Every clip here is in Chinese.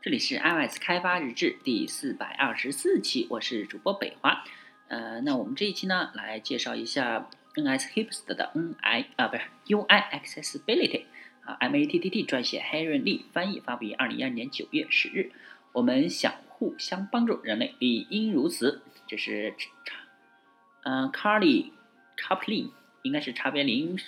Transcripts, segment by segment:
这里是 iOS 开发日志第四百二十四期，我是主播北华。呃，那我们这一期呢，来介绍一下 NSHipster 的 NI 啊，不是 UI Accessibility 啊，MATTT 撰写，Harry Lee 翻译，发布于二零一二年九月十日。我们想互相帮助，人类理应如此。这是查，嗯，Carly Chaplin 应该是查别林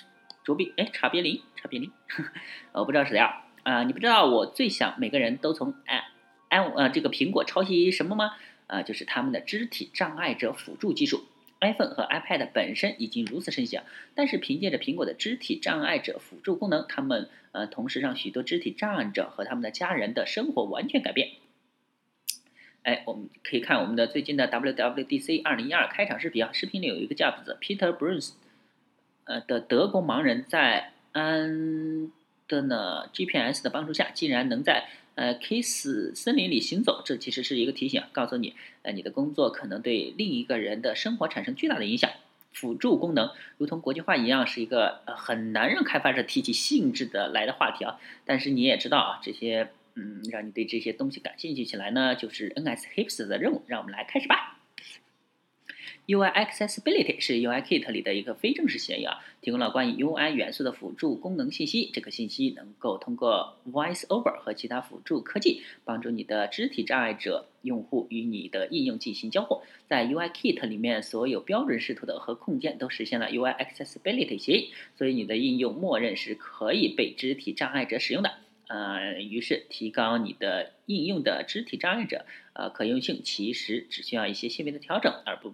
卓别，哎，查别林，查别林，我不知道是谁啊。啊，你不知道我最想每个人都从 i i 呃这个苹果抄袭什么吗？啊，就是他们的肢体障碍者辅助技术。iPhone 和 iPad 本身已经如此盛行，但是凭借着苹果的肢体障碍者辅助功能，他们呃同时让许多肢体障碍者和他们的家人的生活完全改变。哎，我们可以看我们的最近的 WWDC 二零一二开场视频啊，视频里有一个叫做 Peter Bruns 呃的德国盲人在安。的呢，GPS 的帮助下，竟然能在呃 Kiss 森林里行走，这其实是一个提醒，告诉你，呃，你的工作可能对另一个人的生活产生巨大的影响。辅助功能如同国际化一样，是一个呃很难让开发者提起兴致的来的话题啊。但是你也知道啊，这些嗯，让你对这些东西感兴趣起来呢，就是 NShips 的任务。让我们来开始吧。UI Accessibility 是 UIKit 里的一个非正式协议啊，提供了关于 UI 元素的辅助功能信息。这个信息能够通过 VoiceOver 和其他辅助科技，帮助你的肢体障碍者用户与你的应用进行交互。在 UIKit 里面，所有标准视图的和控件都实现了 UI Accessibility 协议，所以你的应用默认是可以被肢体障碍者使用的。呃，于是提高你的应用的肢体障碍者呃可用性，其实只需要一些细微的调整，而不。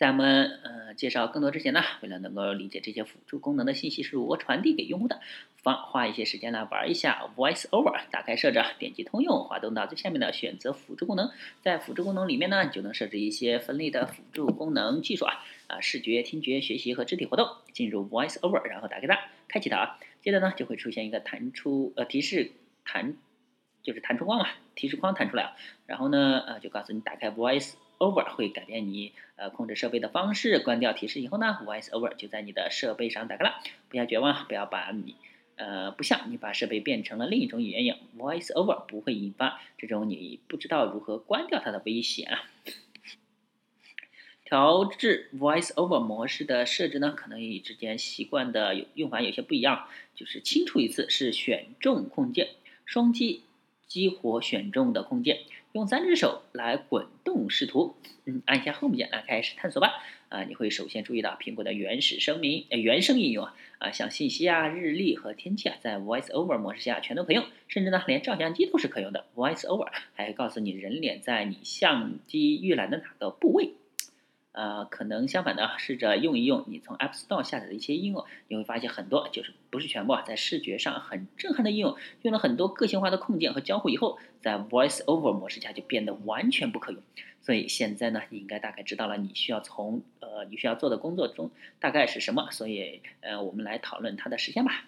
在我们呃介绍更多之前呢，为了能够理解这些辅助功能的信息是如何传递给用户的，方花一些时间来玩一下 VoiceOver。打开设置，点击通用，滑动到最下面的选择辅助功能，在辅助功能里面呢，就能设置一些分类的辅助功能技术啊啊，视觉、听觉、学习和肢体活动。进入 VoiceOver，然后打开它，开启它啊。接着呢，就会出现一个弹出呃提示弹，就是弹出框嘛，提示框弹出来啊。然后呢呃就告诉你打开 Voice。Over 会改变你呃控制设备的方式。关掉提示以后呢，Voice Over 就在你的设备上打开了。不要绝望，不要把你呃不像你把设备变成了另一种语言一样，Voice Over 不会引发这种你不知道如何关掉它的危险啊。调制 Voice Over 模式的设置呢，可能与之前习惯的用法有些不一样。就是清除一次是选中控件，双击激活选中的控件。用三只手来滚动视图，嗯，按下 Home 键来开始探索吧。啊，你会首先注意到苹果的原始声明，呃，原生应用啊，啊，像信息啊、日历和天气啊，在 VoiceOver 模式下全都可用，甚至呢，连照相机都是可用的。VoiceOver 还会告诉你人脸在你相机预览的哪个部位。呃，可能相反的，试着用一用你从 App Store 下载的一些应用，你会发现很多就是不是全部啊，在视觉上很震撼的应用，用了很多个性化的控件和交互以后，在 Voice Over 模式下就变得完全不可用。所以现在呢，你应该大概知道了你需要从呃你需要做的工作中大概是什么。所以呃，我们来讨论它的实现吧。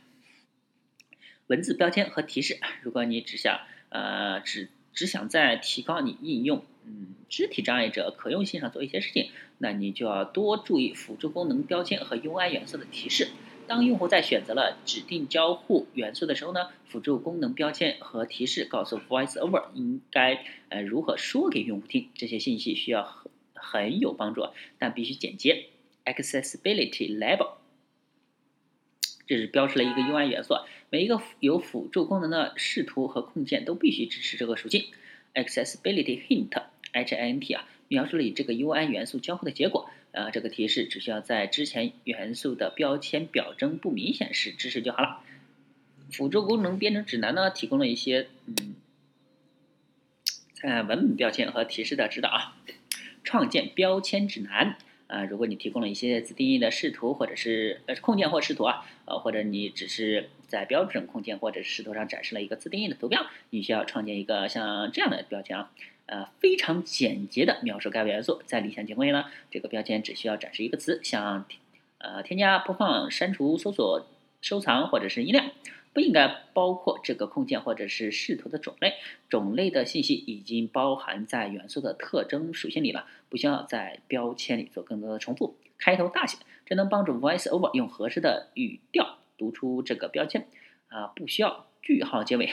文字标签和提示，如果你只想呃只只想在提高你应用。嗯，肢体障碍者可用性上做一些事情，那你就要多注意辅助功能标签和 UI 元素的提示。当用户在选择了指定交互元素的时候呢，辅助功能标签和提示告诉 VoiceOver 应该呃如何说给用户听。这些信息需要很很有帮助，但必须简洁。Accessibility Label，这是标识了一个 UI 元素，每一个有辅助功能的视图和控件都必须支持这个属性。Accessibility Hint。H I N T 啊，描述了与这个 U I 元素交互的结果。呃，这个提示只需要在之前元素的标签表征不明显时支持就好了。辅助功能编程指南呢，提供了一些嗯，在文本标签和提示的指导啊。创建标签指南，啊，如果你提供了一些自定义的视图或者是呃控件或视图啊，呃或者你只是在标准控件或者视图上展示了一个自定义的图标，你需要创建一个像这样的标签啊，呃非常简洁的描述该元素。在理想情况下呢，这个标签只需要展示一个词，像呃添加、播放、删除、搜索、收藏或者是音量。不应该包括这个空间或者是视图的种类，种类的信息已经包含在元素的特征属性里了，不需要在标签里做更多的重复。开头大写，这能帮助 VoiceOver 用合适的语调读出这个标签。啊，不需要句号结尾。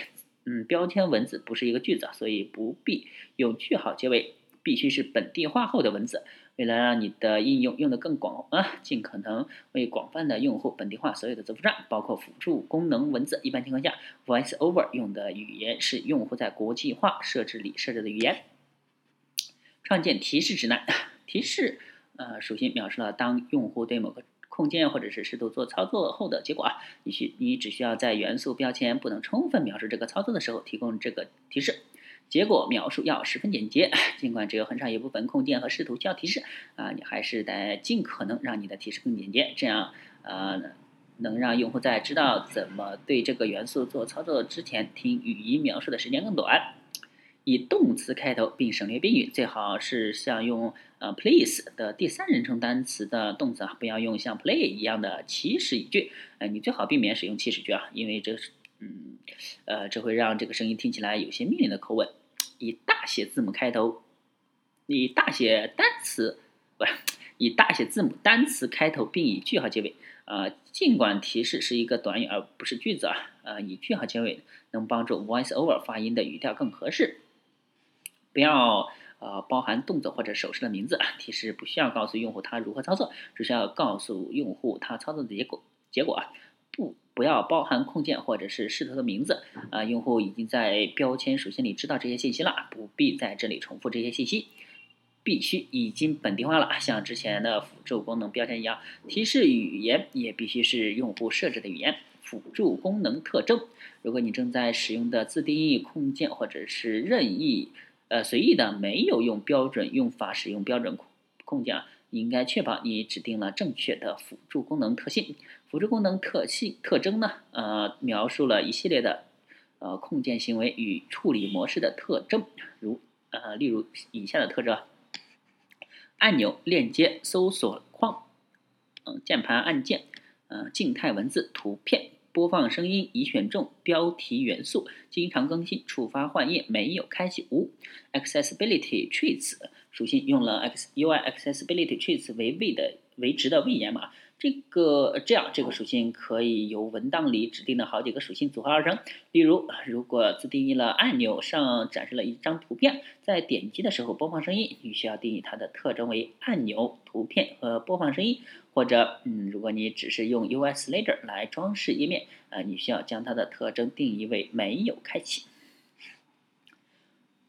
嗯，标签文字不是一个句子，所以不必用句号结尾，必须是本地化后的文字。为了让你的应用用得更广啊，尽可能为广泛的用户本地化所有的字符串，包括辅助功能文字。一般情况下，VoiceOver 用的语言是用户在国际化设置里设置的语言。创建提示指南，提示呃属性描述了当用户对某个空间或者是试图做操作后的结果啊，你需你只需要在元素标签不能充分描述这个操作的时候提供这个提示。结果描述要十分简洁，尽管只有很少一部分空间和视图需要提示啊，你还是得尽可能让你的提示更简洁，这样呃能让用户在知道怎么对这个元素做操作之前，听语音描述的时间更短。以动词开头并省略宾语，最好是像用呃 please 的第三人称单词的动词啊，不要用像 play 一样的祈使语句。呃，你最好避免使用祈使句啊，因为这是嗯呃这会让这个声音听起来有些命令的口吻。以大写字母开头，以大写单词不是以大写字母单词开头，并以句号结尾。啊，尽管提示是一个短语而不是句子啊，啊，以句号结尾能帮助 VoiceOver 发音的语调更合适。不要呃包含动作或者手势的名字。提示不需要告诉用户他如何操作，只需要告诉用户他操作的结果。结果啊，不。不要包含空间或者是视图的名字啊，用户已经在标签属性里知道这些信息了，不必在这里重复这些信息。必须已经本地化了，像之前的辅助功能标签一样，提示语言也必须是用户设置的语言。辅助功能特征，如果你正在使用的自定义控件或者是任意呃随意的没有用标准用法使用标准控控件啊。应该确保你指定了正确的辅助功能特性。辅助功能特性特征呢？呃，描述了一系列的呃控件行为与处理模式的特征，如呃，例如以下的特征：按钮、链接、搜索框、嗯，键盘按键、嗯，静态文字、图片、播放声音、已选中、标题元素、经常更新、触发换页、没有开启、无 accessibility treats。属性用了 X UI Accessibility Traits 为位的为值的位延码，这个这样这个属性可以由文档里指定的好几个属性组合而成。例如，如果自定义了按钮上展示了一张图片，在点击的时候播放声音，你需要定义它的特征为按钮、图片和播放声音。或者，嗯，如果你只是用 UI Slider 来装饰页面，呃，你需要将它的特征定义为没有开启。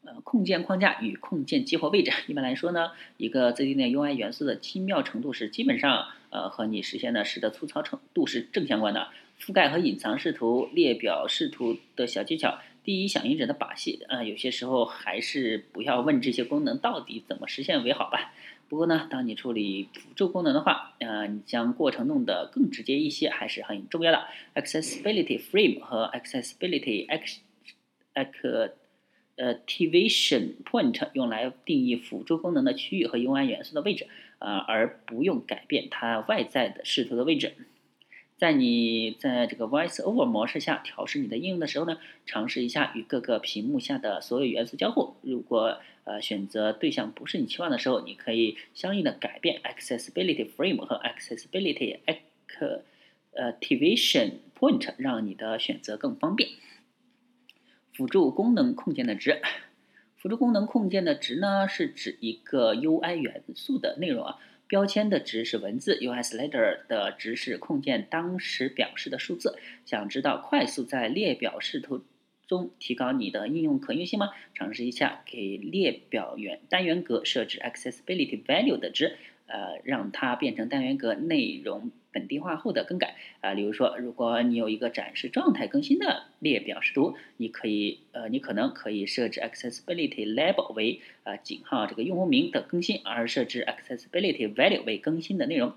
呃，控件框架与控件激活位置，一般来说呢，一个自定义 UI 元素的精妙程度是基本上，呃，和你实现的时的粗糙程度是正相关的。覆盖和隐藏视图、列表视图的小技巧、第一响应者的把戏，啊，有些时候还是不要问这些功能到底怎么实现为好吧。不过呢，当你处理辅助功能的话，呃，你将过程弄得更直接一些还是很重要的。Accessibility Frame 和 Accessibility X X Activation Point 用来定义辅助功能的区域和 UI 元素的位置，啊，而不用改变它外在的视图的位置。在你在这个 VoiceOver 模式下调试你的应用的时候呢，尝试一下与各个屏幕下的所有元素交互。如果呃选择对象不是你期望的时候，你可以相应的改变 Accessibility Frame 和 Accessibility Activation Point，让你的选择更方便。辅助功能控件的值，辅助功能控件的值呢，是指一个 UI 元素的内容啊。标签的值是文字，UI Slider 的值是控件当时表示的数字。想知道快速在列表视图中提高你的应用可用性吗？尝试一下给列表元单元格设置 Accessibility Value 的值，呃，让它变成单元格内容本地化后的更改啊，比如说，如果你有一个展示状态更新的列表视图，你可以呃，你可能可以设置 accessibility label 为啊井号这个用户名的更新，而设置 accessibility value 为更新的内容。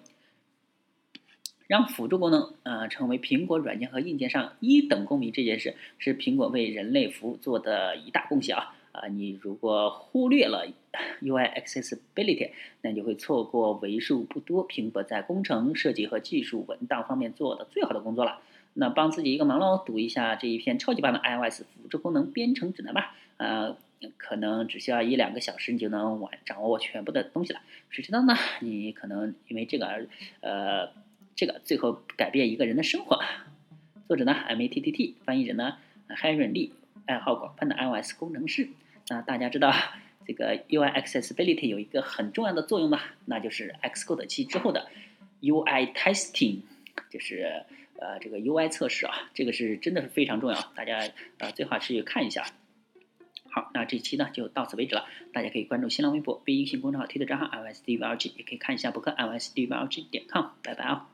让辅助功能啊成为苹果软件和硬件上一等公民这件事，是苹果为人类服务做的一大贡献啊啊！你如果忽略了 UI accessibility，那你就会错过为数不多苹果在工程设计和技术文档方面做的最好的工作了。那帮自己一个忙喽，读一下这一篇超级棒的 iOS 辅助功能编程指南吧。呃，可能只需要一两个小时，你就能完掌握全部的东西了。谁知道呢？你可能因为这个而呃。这个最后改变一个人的生活。作者呢，M A T T T，翻译人呢，Harry Lee，爱好广泛的 iOS 工程师。那大家知道这个 UI accessibility 有一个很重要的作用吗？那就是 Xcode 七之后的 UI testing，就是呃这个 UI 测试啊，这个是真的是非常重要，大家呃最好去看一下。好，那这期呢就到此为止了。大家可以关注新浪微博、微信公众号、推特账号 isdvlg 也可以看一下博客 isdvlg 点 com。拜拜啊！